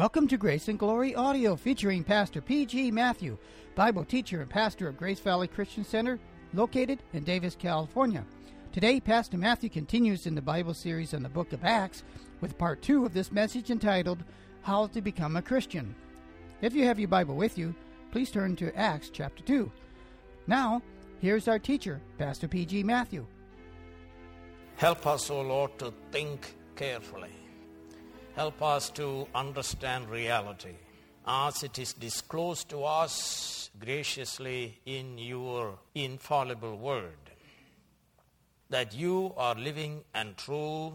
Welcome to Grace and Glory Audio featuring Pastor P.G. Matthew, Bible teacher and pastor of Grace Valley Christian Center, located in Davis, California. Today, Pastor Matthew continues in the Bible series on the book of Acts with part two of this message entitled How to Become a Christian. If you have your Bible with you, please turn to Acts chapter 2. Now, here's our teacher, Pastor P.G. Matthew. Help us, O Lord, to think carefully. Help us to understand reality as it is disclosed to us graciously in your infallible word. That you are living and true,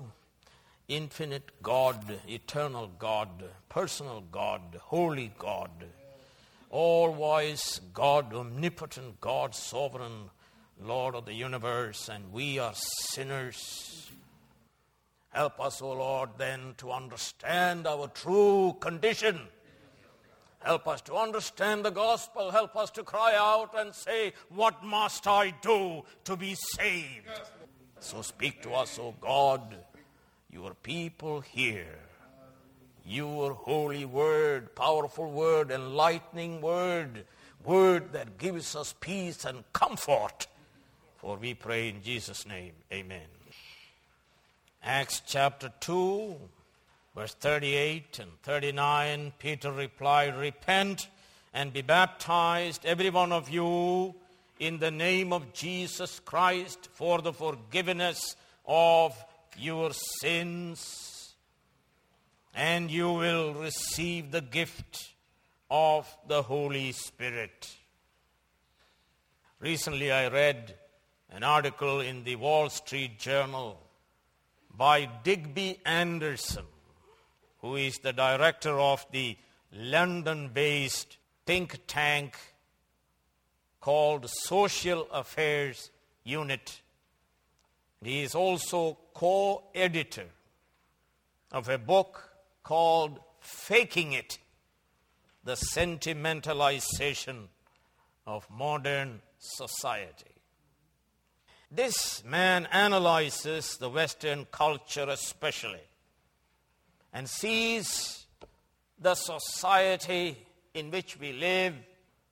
infinite God, eternal God, personal God, holy God, all wise God, omnipotent God, sovereign Lord of the universe, and we are sinners. Help us, O Lord, then to understand our true condition. Help us to understand the gospel. Help us to cry out and say, What must I do to be saved? So speak to us, O God, your people here. Your holy word, powerful word, enlightening word, word that gives us peace and comfort for we pray in Jesus' name. Amen. Acts chapter 2, verse 38 and 39, Peter replied, Repent and be baptized, every one of you, in the name of Jesus Christ for the forgiveness of your sins, and you will receive the gift of the Holy Spirit. Recently, I read an article in the Wall Street Journal by Digby Anderson, who is the director of the London based think tank called Social Affairs Unit. He is also co editor of a book called Faking It The Sentimentalization of Modern Society. This man analyzes the Western culture especially and sees the society in which we live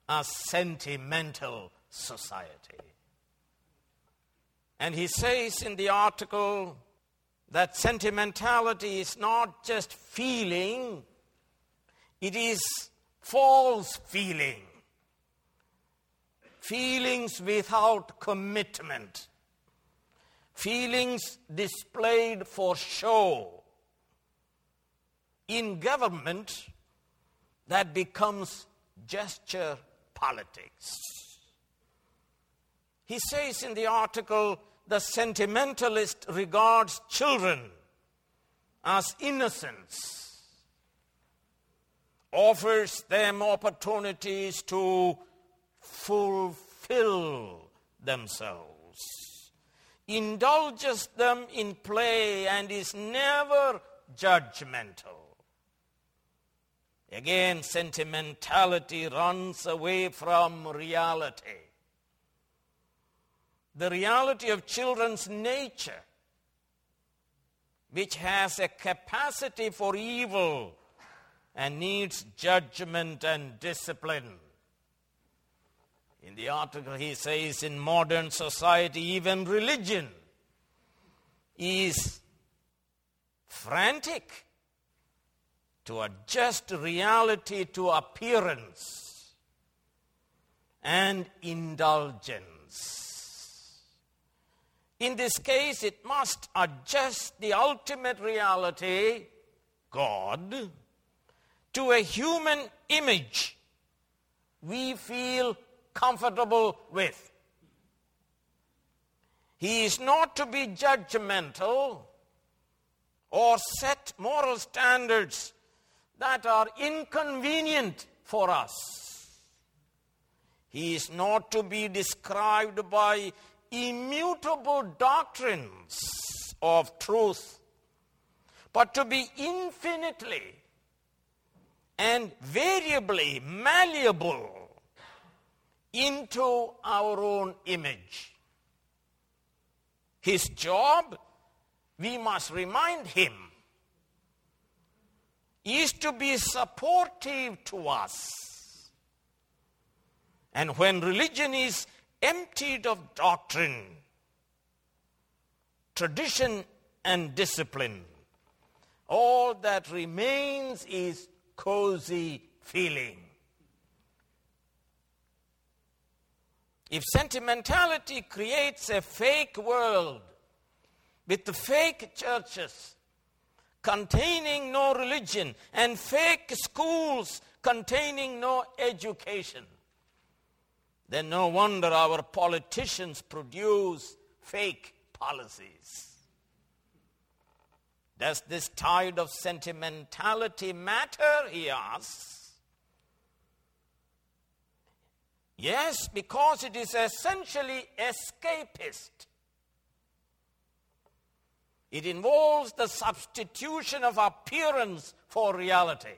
as sentimental society. And he says in the article that sentimentality is not just feeling, it is false feeling feelings without commitment, feelings displayed for show. In government, that becomes gesture politics. He says in the article the sentimentalist regards children as innocents, offers them opportunities to fulfill themselves, indulges them in play, and is never judgmental. Again, sentimentality runs away from reality. The reality of children's nature, which has a capacity for evil and needs judgment and discipline. In the article, he says in modern society, even religion is frantic to adjust reality to appearance and indulgence. In this case, it must adjust the ultimate reality, God, to a human image we feel comfortable with. He is not to be judgmental or set moral standards that are inconvenient for us. He is not to be described by immutable doctrines of truth, but to be infinitely and variably malleable into our own image. His job, we must remind him, is to be supportive to us. And when religion is emptied of doctrine, tradition, and discipline, all that remains is cozy feeling. If sentimentality creates a fake world with the fake churches containing no religion and fake schools containing no education, then no wonder our politicians produce fake policies. Does this tide of sentimentality matter? He asks. Yes, because it is essentially escapist. It involves the substitution of appearance for reality,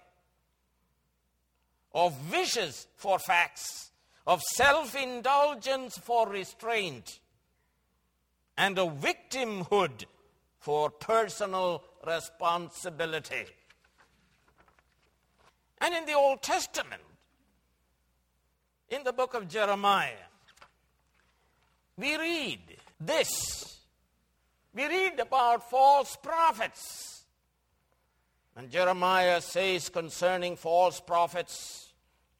of wishes for facts, of self indulgence for restraint, and of victimhood for personal responsibility. And in the Old Testament, in the book of Jeremiah, we read this. We read about false prophets. And Jeremiah says concerning false prophets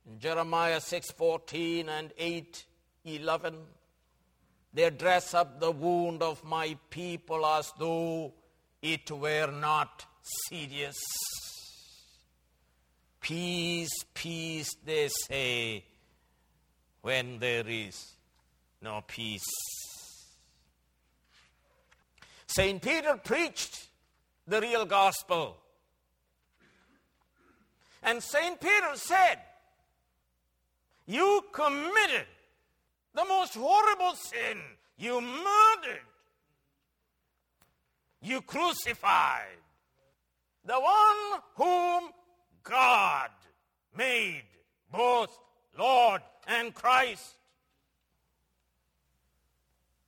in Jeremiah 6:14 and 8:11 they dress up the wound of my people as though it were not serious. Peace, peace, they say, when there is no peace. St. Peter preached the real gospel. And St. Peter said, You committed the most horrible sin. You murdered. You crucified the one whom God made both Lord and Christ.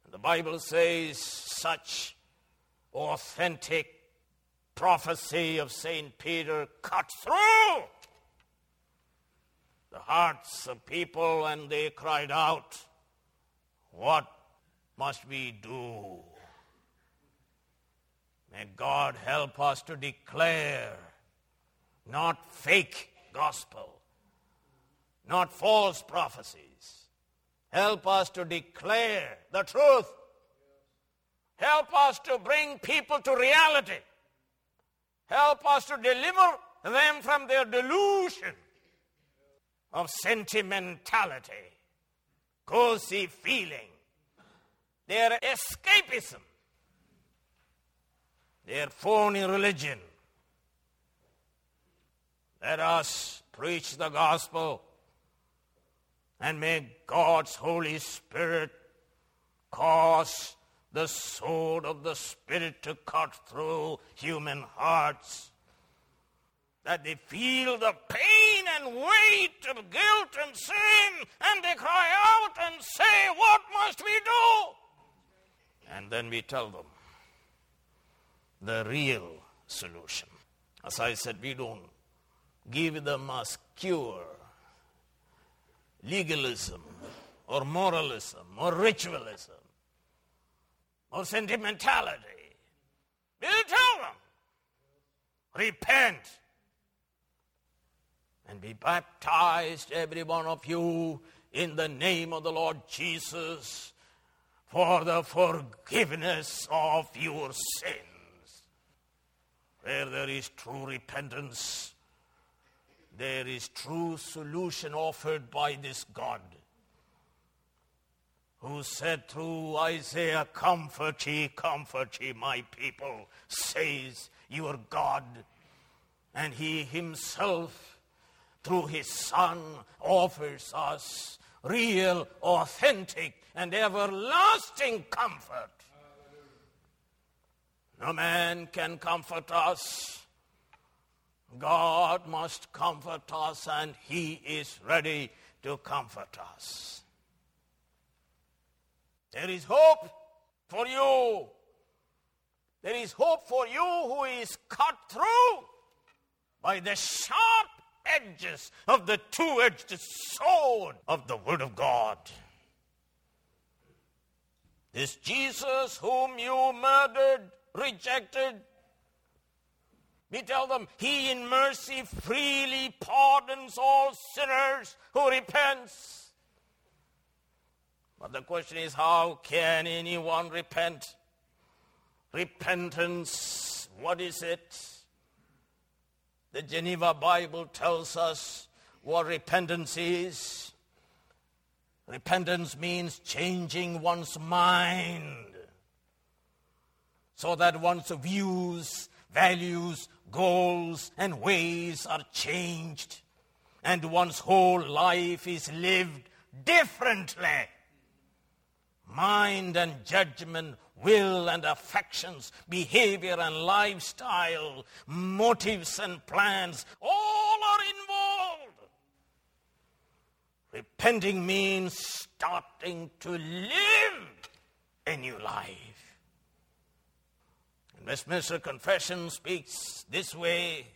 And The Bible says such authentic prophecy of St. Peter cut through the hearts of people and they cried out, what must we do? May God help us to declare not fake gospel, not false prophecies. Help us to declare the truth. Help us to bring people to reality. Help us to deliver them from their delusion of sentimentality cozy feeling, their escapism, their phony religion. Let us preach the gospel and may God's Holy Spirit cause the sword of the Spirit to cut through human hearts that they feel the pain and weight of guilt and sin, and they cry out and say, What must we do? And then we tell them the real solution. As I said, we don't give them a cure, legalism, or moralism, or ritualism, or sentimentality. We'll tell them repent and be baptized, every one of you, in the name of the Lord Jesus for the forgiveness of your sins. Where there is true repentance, there is true solution offered by this God who said through Isaiah, Comfort ye, comfort ye, my people, says your God. And he himself through his Son, offers us real, authentic, and everlasting comfort. No man can comfort us. God must comfort us, and He is ready to comfort us. There is hope for you. There is hope for you who is cut through by the sharp edges of the two edged sword of the Word of God. This Jesus whom you murdered, rejected, we tell them, He in mercy freely pardons all sinners who repents. But the question is, how can anyone repent? Repentance, what is it? The Geneva Bible tells us what repentance is. Repentance means changing one's mind so that one's views, values, goals, and ways are changed, and one's whole life is lived differently. Mind and judgment, will and affections, behavior and lifestyle, motives and plans, all are involved. Repenting means starting to live a new life. Westminster Confession speaks this way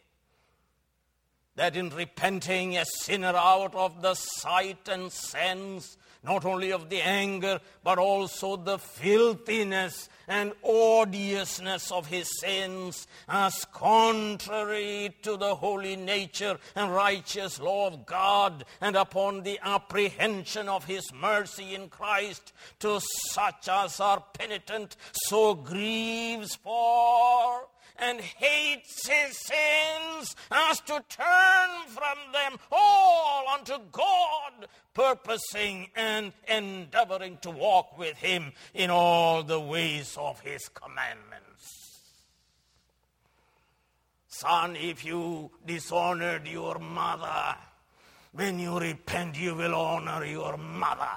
that in repenting a sinner out of the sight and sense not only of the anger, but also the filthiness and odiousness of his sins, as contrary to the holy nature and righteous law of God, and upon the apprehension of his mercy in Christ, to such as are penitent, so grieves for and hates his sins as to turn from them all unto God, purposing and endeavoring to walk with him in all the ways of his commandments. Son, if you dishonored your mother, when you repent, you will honor your mother.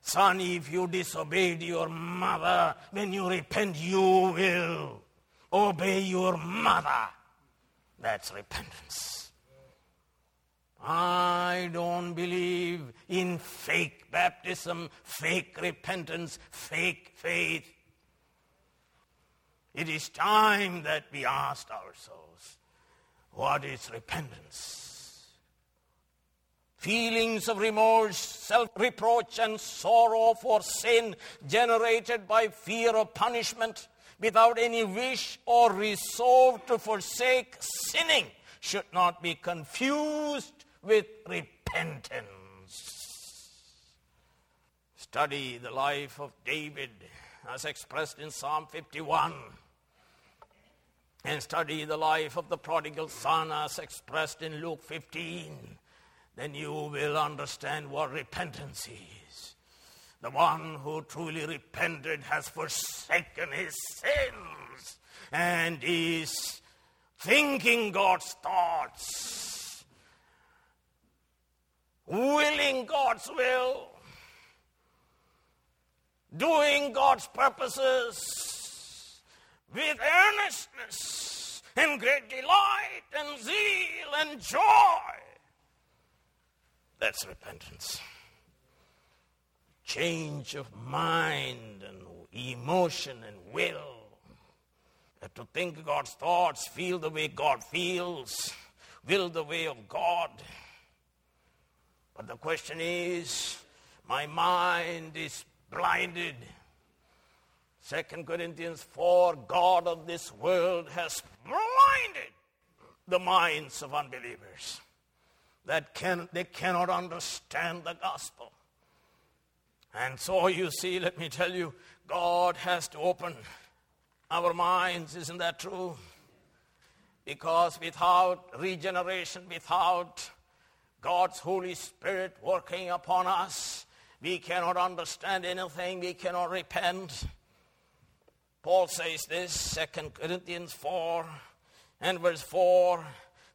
Son, if you disobeyed your mother, when you repent, you will obey your mother. That's repentance. I don't believe in fake baptism, fake repentance, fake faith. It is time that we ask ourselves what is repentance? Feelings of remorse, self reproach, and sorrow for sin generated by fear of punishment without any wish or resolve to forsake sinning should not be confused with repentance. Study the life of David as expressed in Psalm 51 and study the life of the prodigal son as expressed in Luke 15, then you will understand what repentance is. The one who truly repented has forsaken his sins and is thinking God's thoughts, willing God's will, doing God's purposes with earnestness and great delight and zeal and joy. That's repentance change of mind and emotion and will. To think God's thoughts, feel the way God feels, will the way of God. But the question is, my mind is blinded. 2 Corinthians 4 God of this world has blinded the minds of unbelievers that can, they cannot understand the gospel. And so you see, let me tell you, God has to open our minds. Isn't that true? Because without regeneration, without God's Holy Spirit working upon us, we cannot understand anything, we cannot repent. Paul says this, 2 Corinthians 4 and verse 4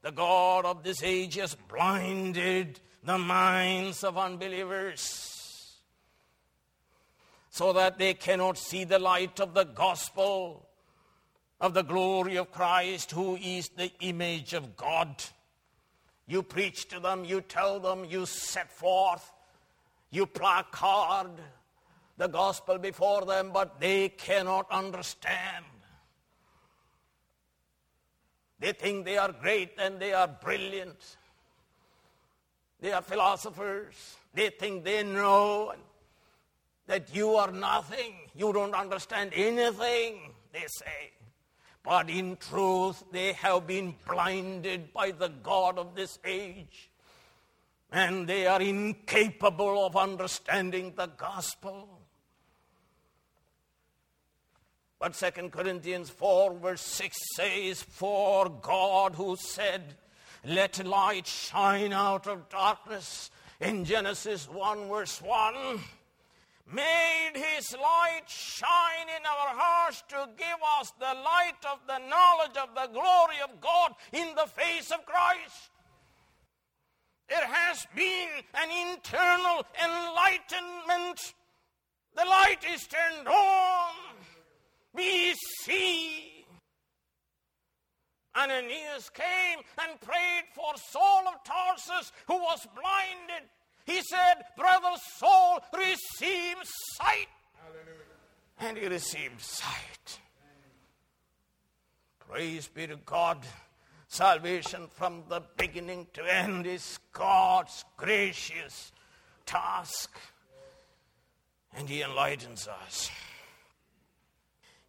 the God of this age has blinded the minds of unbelievers so that they cannot see the light of the gospel of the glory of Christ, who is the image of God. You preach to them, you tell them, you set forth, you placard the gospel before them, but they cannot understand. They think they are great and they are brilliant. They are philosophers. They think they know that you are nothing. You don't understand anything, they say. But in truth, they have been blinded by the God of this age. And they are incapable of understanding the gospel. But 2 Corinthians 4, verse 6 says, For God who said, Let light shine out of darkness, in Genesis 1, verse 1, made his light shine in our hearts to give us the light of the knowledge of the glory of God in the face of Christ. There has been an internal enlightenment. The light is turned on. We see. And Ananias came and prayed for Saul of Tarsus, who was blinded he said, Brother Saul, receive sight. Hallelujah. And he received sight. Praise be to God. Salvation from the beginning to end is God's gracious task. And He enlightens us.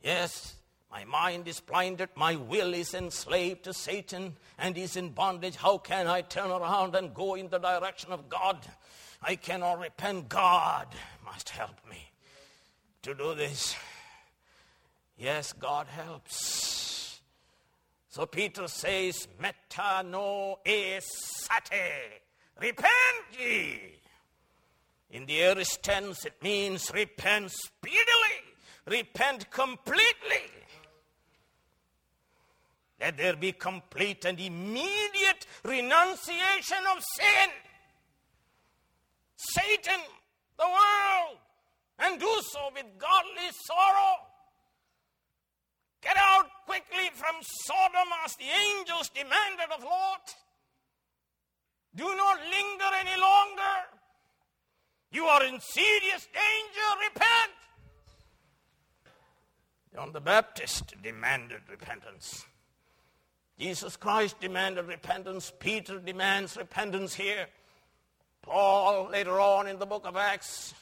Yes, my mind is blinded, my will is enslaved to Satan and is in bondage. How can I turn around and go in the direction of God? I cannot repent. God must help me to do this. Yes, God helps. So Peter says, Metano esate. Repent ye. In the aorist tense, it means repent speedily, repent completely. Let there be complete and immediate renunciation of sin. Satan, the world, and do so with godly sorrow. Get out quickly from Sodom as the angels demanded of Lot. Do not linger any longer. You are in serious danger. Repent. John the Baptist demanded repentance. Jesus Christ demanded repentance. Peter demands repentance here. Paul, later on in the book of Acts,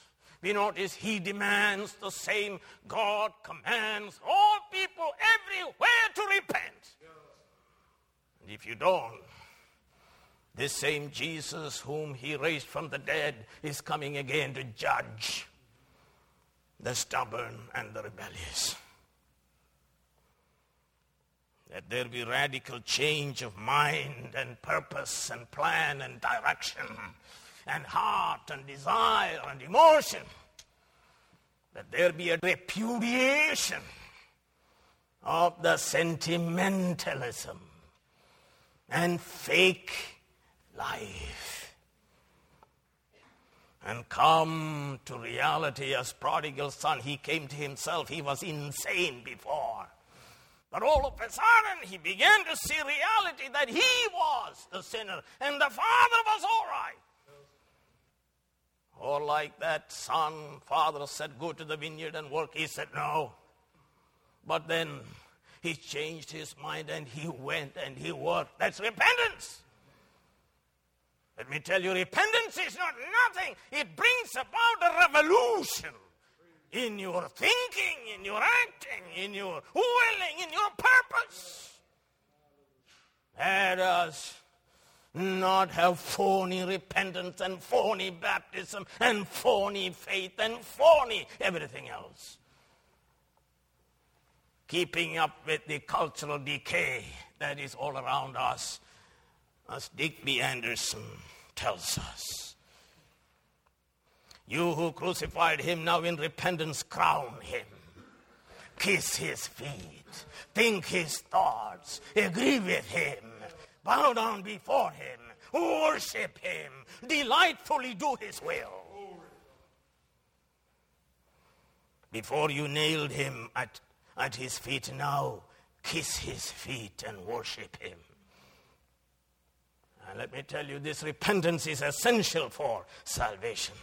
we notice he demands the same. God commands all people everywhere to repent. And if you don't, this same Jesus, whom he raised from the dead, is coming again to judge the stubborn and the rebellious. That there be radical change of mind and purpose and plan and direction and heart and desire and emotion. That there be a repudiation of the sentimentalism and fake life and come to reality as prodigal son. He came to himself. He was insane before. But all of a sudden, he began to see reality that he was the sinner and the father was all right. Or like that son, father said, Go to the vineyard and work. He said, No. But then he changed his mind and he went and he worked. That's repentance. Let me tell you, repentance is not nothing, it brings about a revolution in your thinking, in your acting, in your willing, in your purpose. Let us not have phony repentance and phony baptism and phony faith and phony everything else. Keeping up with the cultural decay that is all around us, as Digby Anderson tells us. You who crucified him now in repentance, crown him. Kiss his feet. Think his thoughts. Agree with him bow down before him, worship him, delightfully do his will. Before you nailed him at, at his feet, now kiss his feet and worship him. And let me tell you, this repentance is essential for salvation.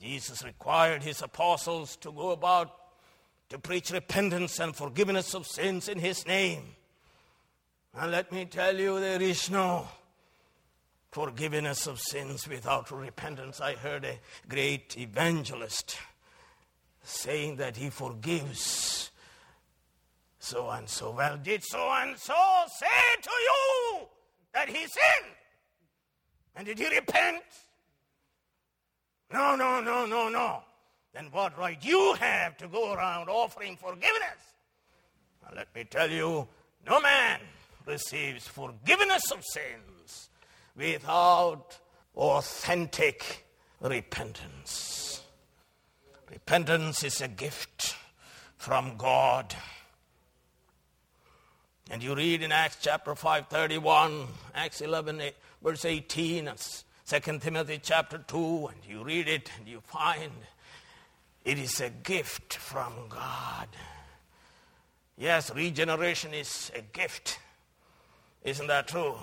Jesus required his apostles to go about to preach repentance and forgiveness of sins in his name. And let me tell you, there is no forgiveness of sins without repentance. I heard a great evangelist saying that he forgives so and so. Well, did so and so say to you that he sinned? And did he repent? No, no, no, no, no. Then what right you have to go around offering forgiveness? Now, let me tell you, no man receives forgiveness of sins without authentic repentance. Repentance is a gift from God. And you read in Acts chapter 5, 31, Acts 11, verse 18, 2 Timothy chapter 2, and you read it and you find it is a gift from God. Yes, regeneration is a gift. Isn't that true?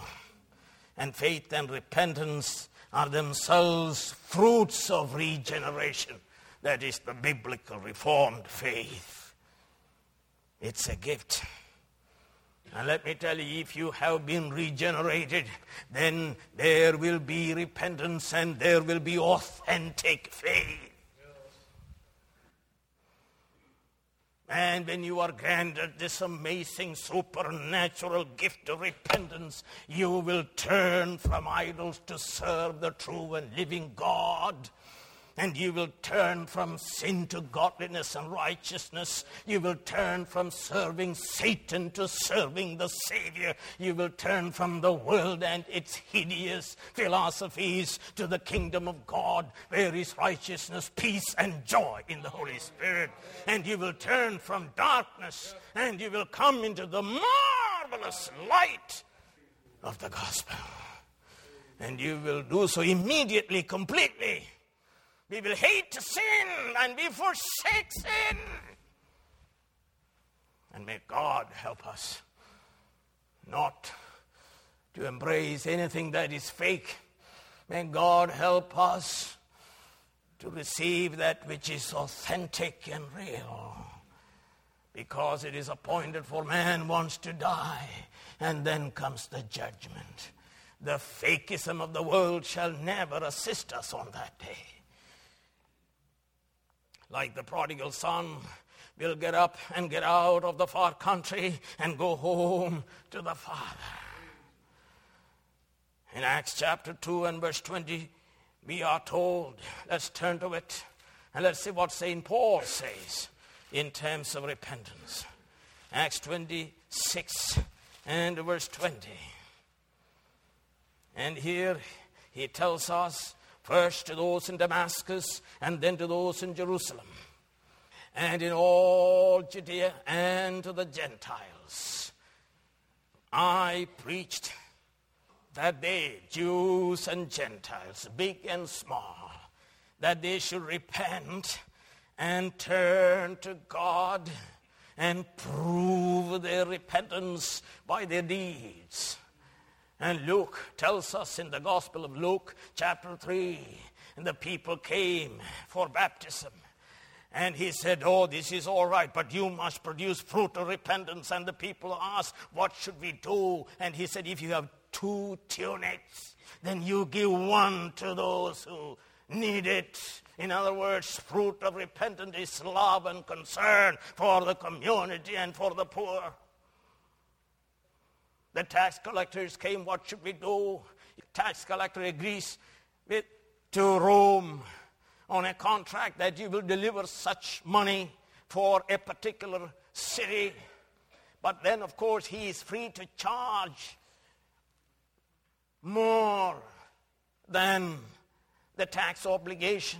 And faith and repentance are themselves fruits of regeneration. That is the biblical reformed faith. It's a gift. And let me tell you, if you have been regenerated, then there will be repentance and there will be authentic faith. And when you are granted this amazing supernatural gift of repentance, you will turn from idols to serve the true and living God and you will turn from sin to godliness and righteousness. You will turn from serving Satan to serving the Savior. You will turn from the world and its hideous philosophies to the kingdom of God, where is righteousness, peace, and joy in the Holy Spirit. And you will turn from darkness and you will come into the marvelous light of the gospel. And you will do so immediately, completely we will hate sin and we forsake sin. And may God help us not to embrace anything that is fake. May God help us to receive that which is authentic and real. Because it is appointed for man once to die, and then comes the judgment. The fakeism of the world shall never assist us on that day like the prodigal son, will get up and get out of the far country and go home to the Father. In Acts chapter 2 and verse 20, we are told, let's turn to it and let's see what St. Paul says in terms of repentance. Acts 26 and verse 20. And here he tells us first to those in Damascus and then to those in Jerusalem, and in all Judea and to the Gentiles. I preached that they, Jews and Gentiles, big and small, that they should repent and turn to God and prove their repentance by their deeds. And Luke tells us in the Gospel of Luke, chapter 3, and the people came for baptism. And he said, Oh, this is all right, but you must produce fruit of repentance. And the people asked, What should we do? And he said, If you have two tunics, then you give one to those who need it. In other words, fruit of repentance is love and concern for the community and for the poor. The tax collectors came, what should we do? The Tax collector agrees with, to Rome on a contract that you will deliver such money for a particular city. But then, of course, he is free to charge more than the tax obligation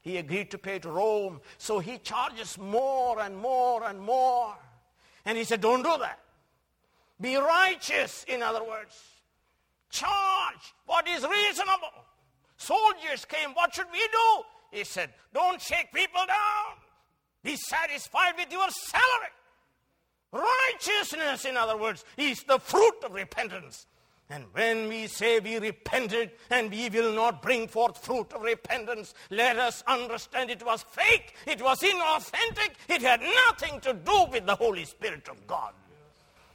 he agreed to pay to Rome. So he charges more and more and more. And he said, Don't do that. Be righteous, in other words. Charge what is reasonable. Soldiers came, what should we do? He said, Don't shake people down. Be satisfied with your salary. Righteousness, in other words, is the fruit of repentance. And when we say we repented and we will not bring forth fruit of repentance, let us understand it was fake, it was inauthentic, it had nothing to do with the Holy Spirit of God.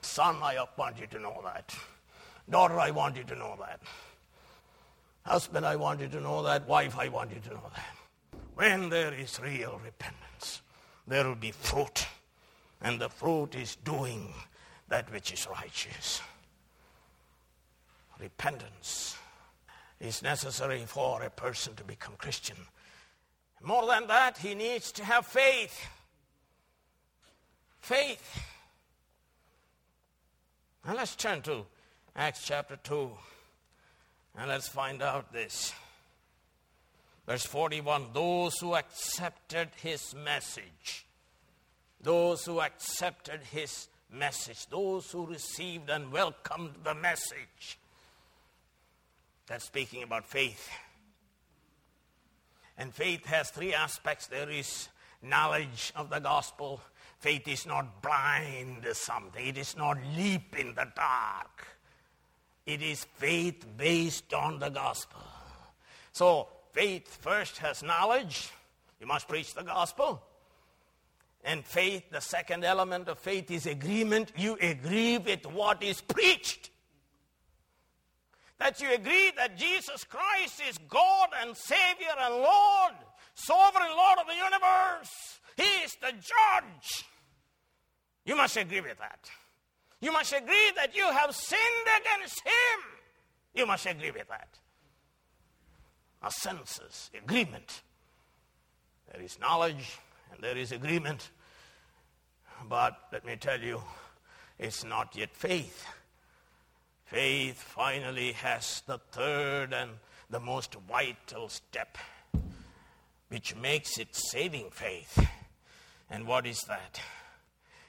Son, I want you to know that. Daughter, I want you to know that. Husband, I want you to know that. Wife, I want you to know that. When there is real repentance, there will be fruit. And the fruit is doing that which is righteous. Repentance is necessary for a person to become Christian. More than that, he needs to have faith. Faith. Now let's turn to Acts chapter 2 and let's find out this. Verse 41 Those who accepted his message, those who accepted his message, those who received and welcomed the message. That's speaking about faith. And faith has three aspects there is knowledge of the gospel. Faith is not blind something, it is not leap in the dark. It is faith based on the gospel. So, faith first has knowledge. You must preach the gospel. And faith, the second element of faith is agreement. You agree with what is preached. That you agree that Jesus Christ is God and Savior and Lord, sovereign Lord of the universe. He is the judge. You must agree with that. You must agree that you have sinned against Him. You must agree with that. Assensus, agreement. There is knowledge and there is agreement. But let me tell you, it's not yet faith. Faith finally has the third and the most vital step, which makes it saving faith. And what is that?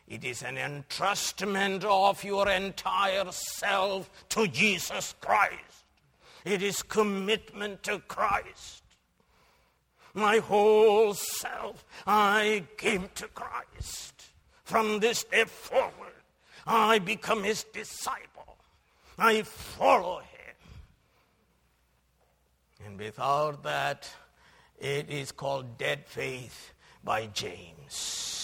It is an entrustment of your entire self to Jesus Christ. It is commitment to Christ. My whole self I give to Christ. From this day forward, I become his disciple. I follow him. And without that, it is called dead faith by James.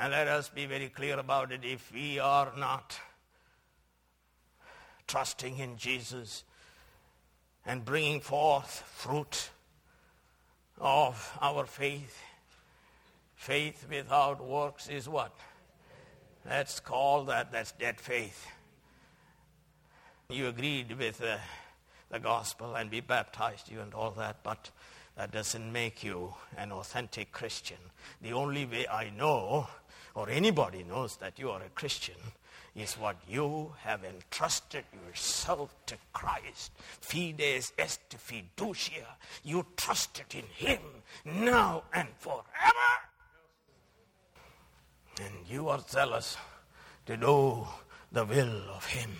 And let us be very clear about it. If we are not trusting in Jesus and bringing forth fruit of our faith, faith without works is what? Let's call that, that's dead faith. You agreed with uh, the gospel and we baptized you and all that, but that doesn't make you an authentic Christian. The only way I know, or anybody knows that you are a Christian, is what you have entrusted yourself to Christ. Fides est fiducia. You trusted in Him now and forever. And you are zealous to do the will of Him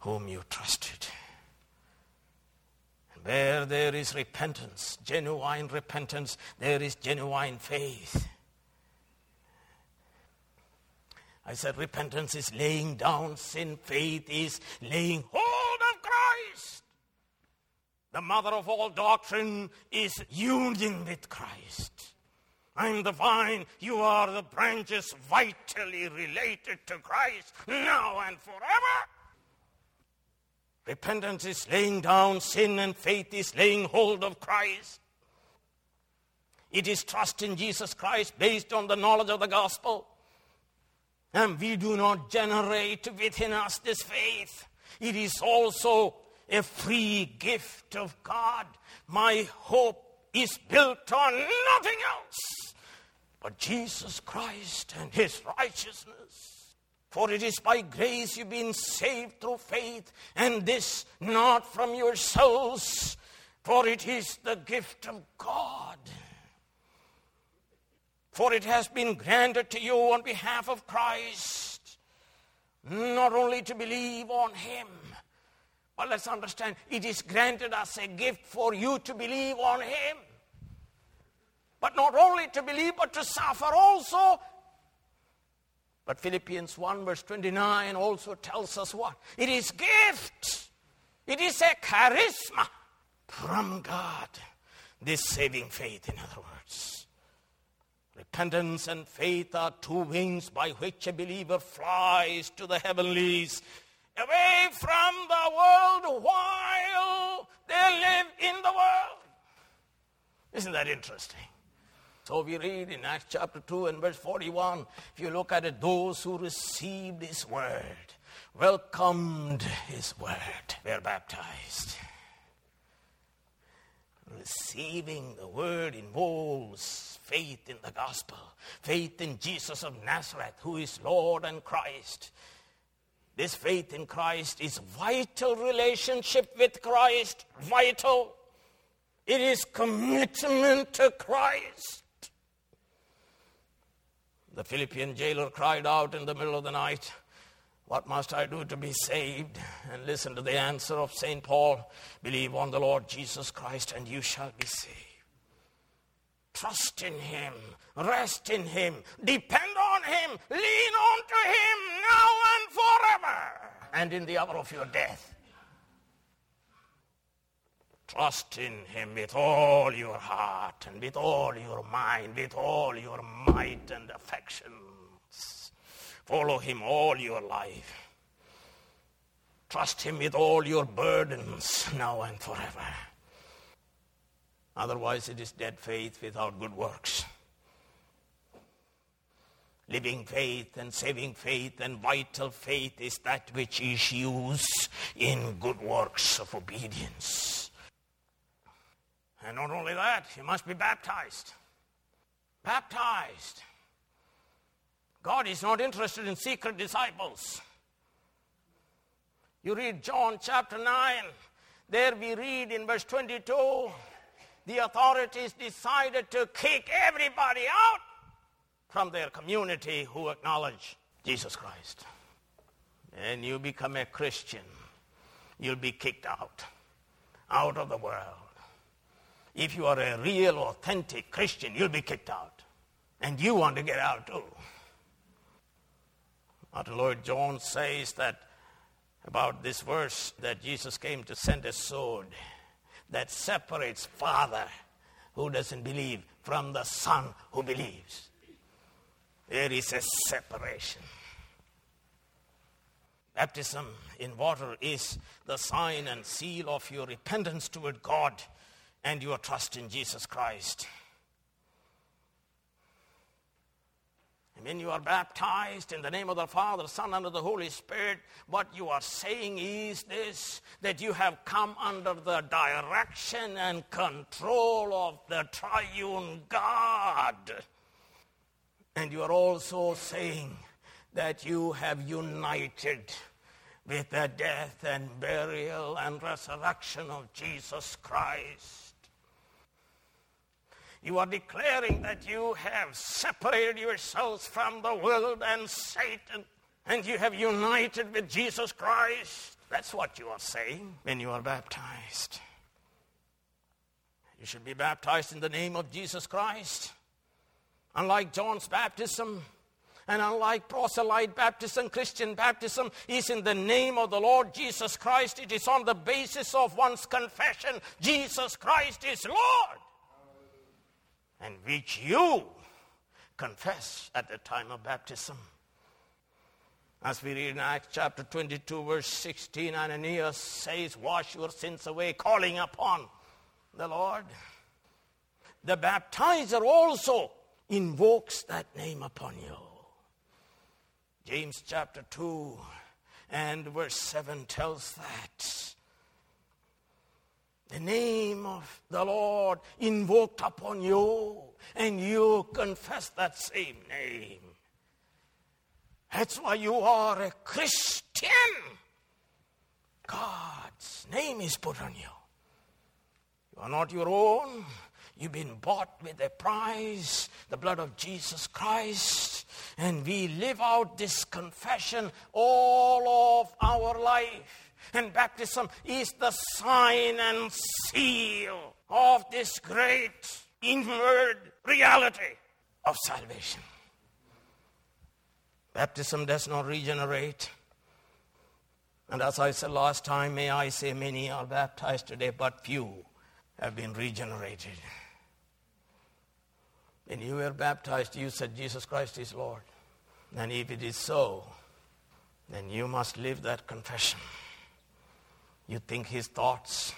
whom you trusted. Where there is repentance, genuine repentance, there is genuine faith. I said repentance is laying down sin, faith is laying hold of Christ. The mother of all doctrine is union with Christ. I'm the vine, you are the branches vitally related to Christ now and forever. Repentance is laying down sin, and faith is laying hold of Christ. It is trust in Jesus Christ based on the knowledge of the gospel. And we do not generate within us this faith. It is also a free gift of God. My hope is built on nothing else but Jesus Christ and his righteousness. For it is by grace you've been saved through faith, and this not from yourselves, for it is the gift of God. For it has been granted to you on behalf of Christ, not only to believe on him, but let's understand it is granted as a gift for you to believe on him. But not only to believe, but to suffer also. But Philippians 1 verse 29 also tells us what? It is gift. It is a charisma from God. This saving faith, in other words. Repentance and faith are two wings by which a believer flies to the heavenlies, away from the world while they live in the world. Isn't that interesting? So we read in Acts chapter 2 and verse 41, if you look at it, those who received his word, welcomed his word, were baptized. Receiving the word involves faith in the gospel, faith in Jesus of Nazareth, who is Lord and Christ. This faith in Christ is vital relationship with Christ, vital. It is commitment to Christ. The Philippian jailer cried out in the middle of the night, What must I do to be saved? And listen to the answer of St. Paul Believe on the Lord Jesus Christ, and you shall be saved. Trust in Him, rest in Him, depend on Him, lean on to Him now and forever, and in the hour of your death. Trust in Him with all your heart and with all your mind, with all your might and affections. Follow Him all your life. Trust Him with all your burdens now and forever. Otherwise, it is dead faith without good works. Living faith and saving faith and vital faith is that which is used in good works of obedience. And not only that, you must be baptized. Baptized. God is not interested in secret disciples. You read John chapter 9, there we read in verse 22 the authorities decided to kick everybody out from their community who acknowledge Jesus Christ. And you become a Christian, you'll be kicked out, out of the world. If you are a real, authentic Christian, you'll be kicked out. And you want to get out too. Martyn Lloyd-Jones says that about this verse that Jesus came to send a sword that separates father who doesn't believe from the son who believes. There is a separation. Baptism in water is the sign and seal of your repentance toward God and your trust in Jesus Christ. And when you are baptized in the name of the Father, Son, and of the Holy Spirit, what you are saying is this that you have come under the direction and control of the triune God. And you are also saying that you have united with the death and burial and resurrection of Jesus Christ. You are declaring that you have separated yourselves from the world and Satan, and you have united with Jesus Christ. That's what you are saying when you are baptized. You should be baptized in the name of Jesus Christ. Unlike John's baptism, and unlike proselyte baptism, Christian baptism is in the name of the Lord Jesus Christ. It is on the basis of one's confession Jesus Christ is Lord and which you confess at the time of baptism. As we read in Acts chapter 22, verse 16, Ananias says, Wash your sins away, calling upon the Lord. The baptizer also invokes that name upon you. James chapter 2 and verse 7 tells that the name of the Lord invoked upon you, and you confess that same name. That's why you are a Christian. God's name is put on you. You are not your own. You've been bought with a price, the blood of Jesus Christ. And we live out this confession all of our life. And baptism is the sign and seal of this great inward reality of salvation. Baptism does not regenerate. And as I said last time, may I say many are baptized today, but few have been regenerated. When you were baptized, you said Jesus Christ is Lord. And if it is so, then you must live that confession. You think his thoughts,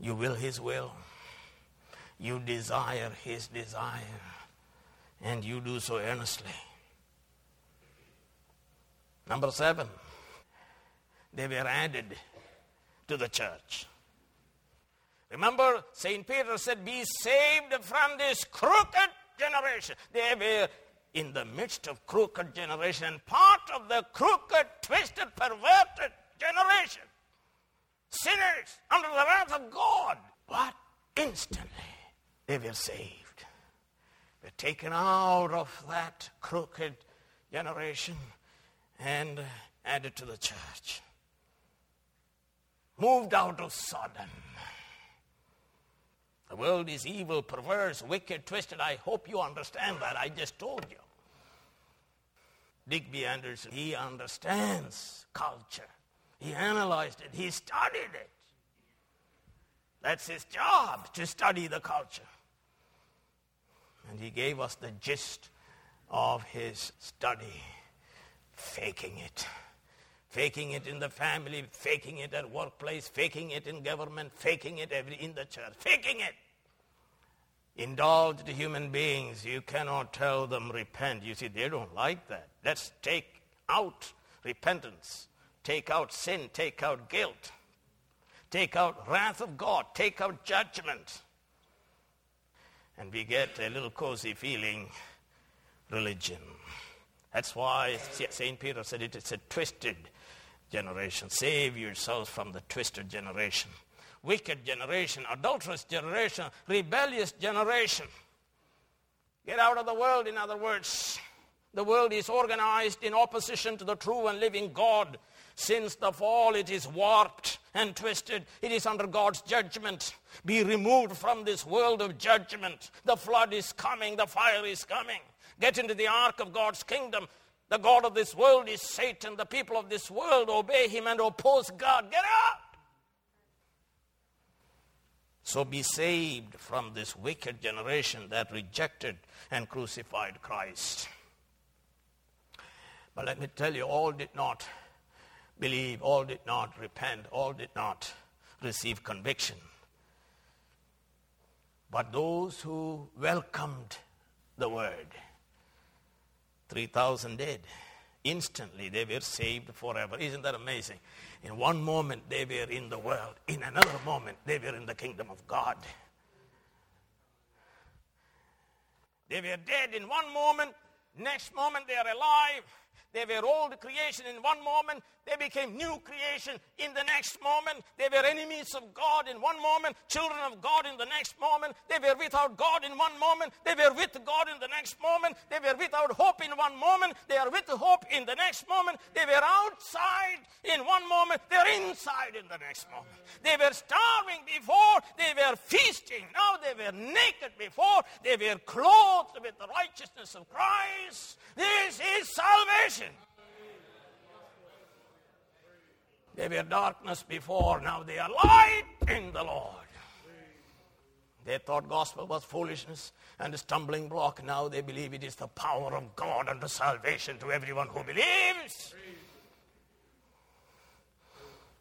you will his will, you desire his desire, and you do so earnestly. Number seven, they were added to the church. Remember, St. Peter said, Be saved from this crooked generation. They were in the midst of crooked generation, part of the crooked, twisted, perverted generation. Sinners under the wrath of God. But instantly they were saved. They were taken out of that crooked generation and added to the church. Moved out of Sodom the world is evil, perverse, wicked, twisted. I hope you understand that. I just told you. Digby Anderson, he understands culture. He analyzed it, he studied it. That's his job, to study the culture. And he gave us the gist of his study faking it. Faking it in the family, faking it at workplace, faking it in government, faking it every, in the church, faking it indulged human beings, you cannot tell them repent. You see, they don't like that. Let's take out repentance, take out sin, take out guilt, take out wrath of God, take out judgment. And we get a little cozy feeling religion. That's why St. Peter said it is a twisted generation. Save yourselves from the twisted generation wicked generation, adulterous generation, rebellious generation. Get out of the world, in other words. The world is organized in opposition to the true and living God. Since the fall, it is warped and twisted. It is under God's judgment. Be removed from this world of judgment. The flood is coming, the fire is coming. Get into the ark of God's kingdom. The God of this world is Satan. The people of this world obey him and oppose God. Get out! So be saved from this wicked generation that rejected and crucified Christ. But let me tell you, all did not believe, all did not repent, all did not receive conviction. But those who welcomed the word, 3,000 did. Instantly they were saved forever. Isn't that amazing? In one moment they were in the world, in another moment they were in the kingdom of God. They were dead in one moment, next moment they are alive. They were old creation in one moment, they became new creation in the next moment. They were enemies of God in one moment, children of God in the next moment. They were without God in one moment, they were with God in the next moment. They were without hope in one moment, they are with hope in the next moment. They were outside in one moment, they are inside in the next moment. They were starving before, they were feasting. Now they were naked before, they were clothed with the righteousness of Christ. This is salvation. They were darkness before, now they are light in the Lord. They thought gospel was foolishness and a stumbling block. Now they believe it is the power of God and the salvation to everyone who believes.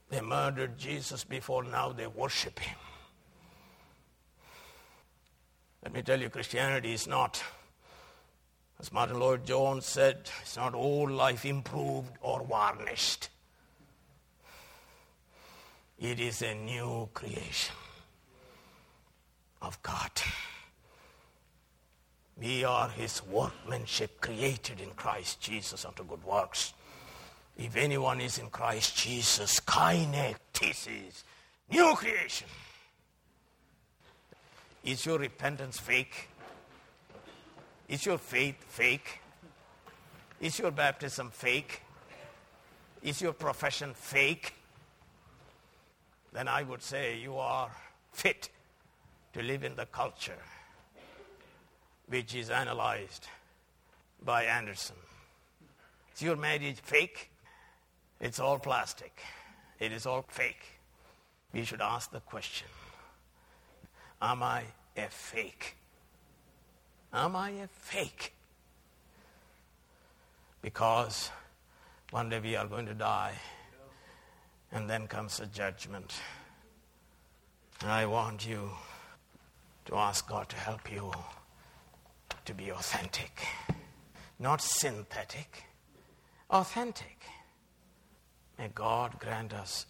They murdered Jesus before, now they worship him. Let me tell you, Christianity is not as Martyn Lloyd-Jones said, it's not old life improved or varnished. It is a new creation of God. We are his workmanship created in Christ Jesus unto good works. If anyone is in Christ Jesus, kaine ktisis, new creation. Is your repentance fake? Is your faith fake? Is your baptism fake? Is your profession fake? Then I would say you are fit to live in the culture which is analyzed by Anderson. Is your marriage fake? It's all plastic. It is all fake. We should ask the question Am I a fake? Am I a fake? Because one day we are going to die, and then comes the judgment. I want you to ask God to help you to be authentic, not synthetic, authentic. May God grant us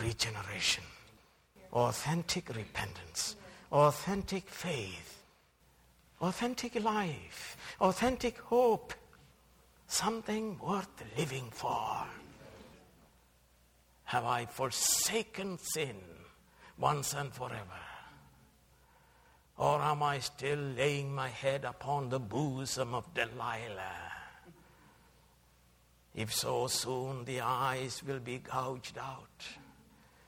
regeneration, authentic repentance, authentic faith, authentic life, authentic hope, something worth living for. Have I forsaken sin once and forever? Or am I still laying my head upon the bosom of Delilah? If so, soon the eyes will be gouged out.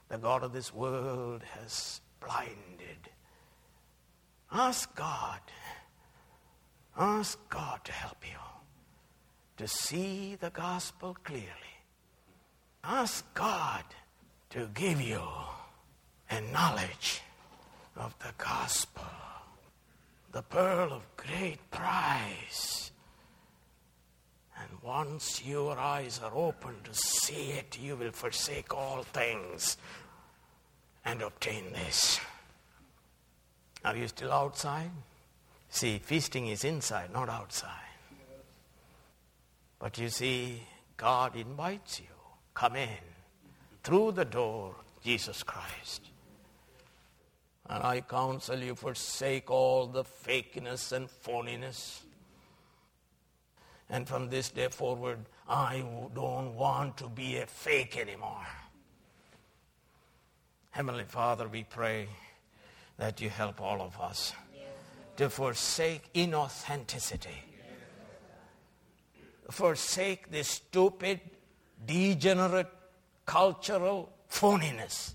The God of this world has blinded. Ask God. Ask God to help you to see the gospel clearly. Ask God to give you a knowledge of the gospel, the pearl of great price. And once your eyes are open to see it, you will forsake all things and obtain this. Are you still outside? See, feasting is inside, not outside. But you see, God invites you. Come in through the door, Jesus Christ. And I counsel you forsake all the fakeness and phoniness. And from this day forward, I don't want to be a fake anymore. Heavenly Father, we pray that you help all of us to forsake inauthenticity, forsake this stupid, degenerate, cultural phoniness.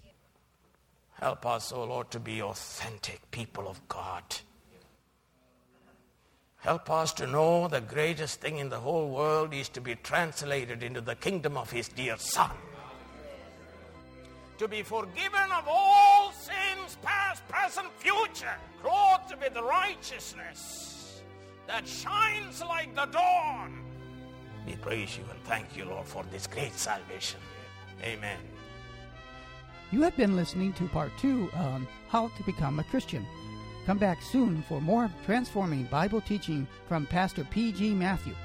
Help us, O oh Lord, to be authentic people of God. Help us to know the greatest thing in the whole world is to be translated into the kingdom of His dear Son. To be forgiven of all sins, past, present, future, clothed with righteousness that shines like the dawn. We praise you and thank you, Lord, for this great salvation. Amen. You have been listening to part two on How to Become a Christian. Come back soon for more transforming Bible teaching from Pastor P.G. Matthew.